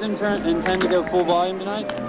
guys intend to go full volume tonight?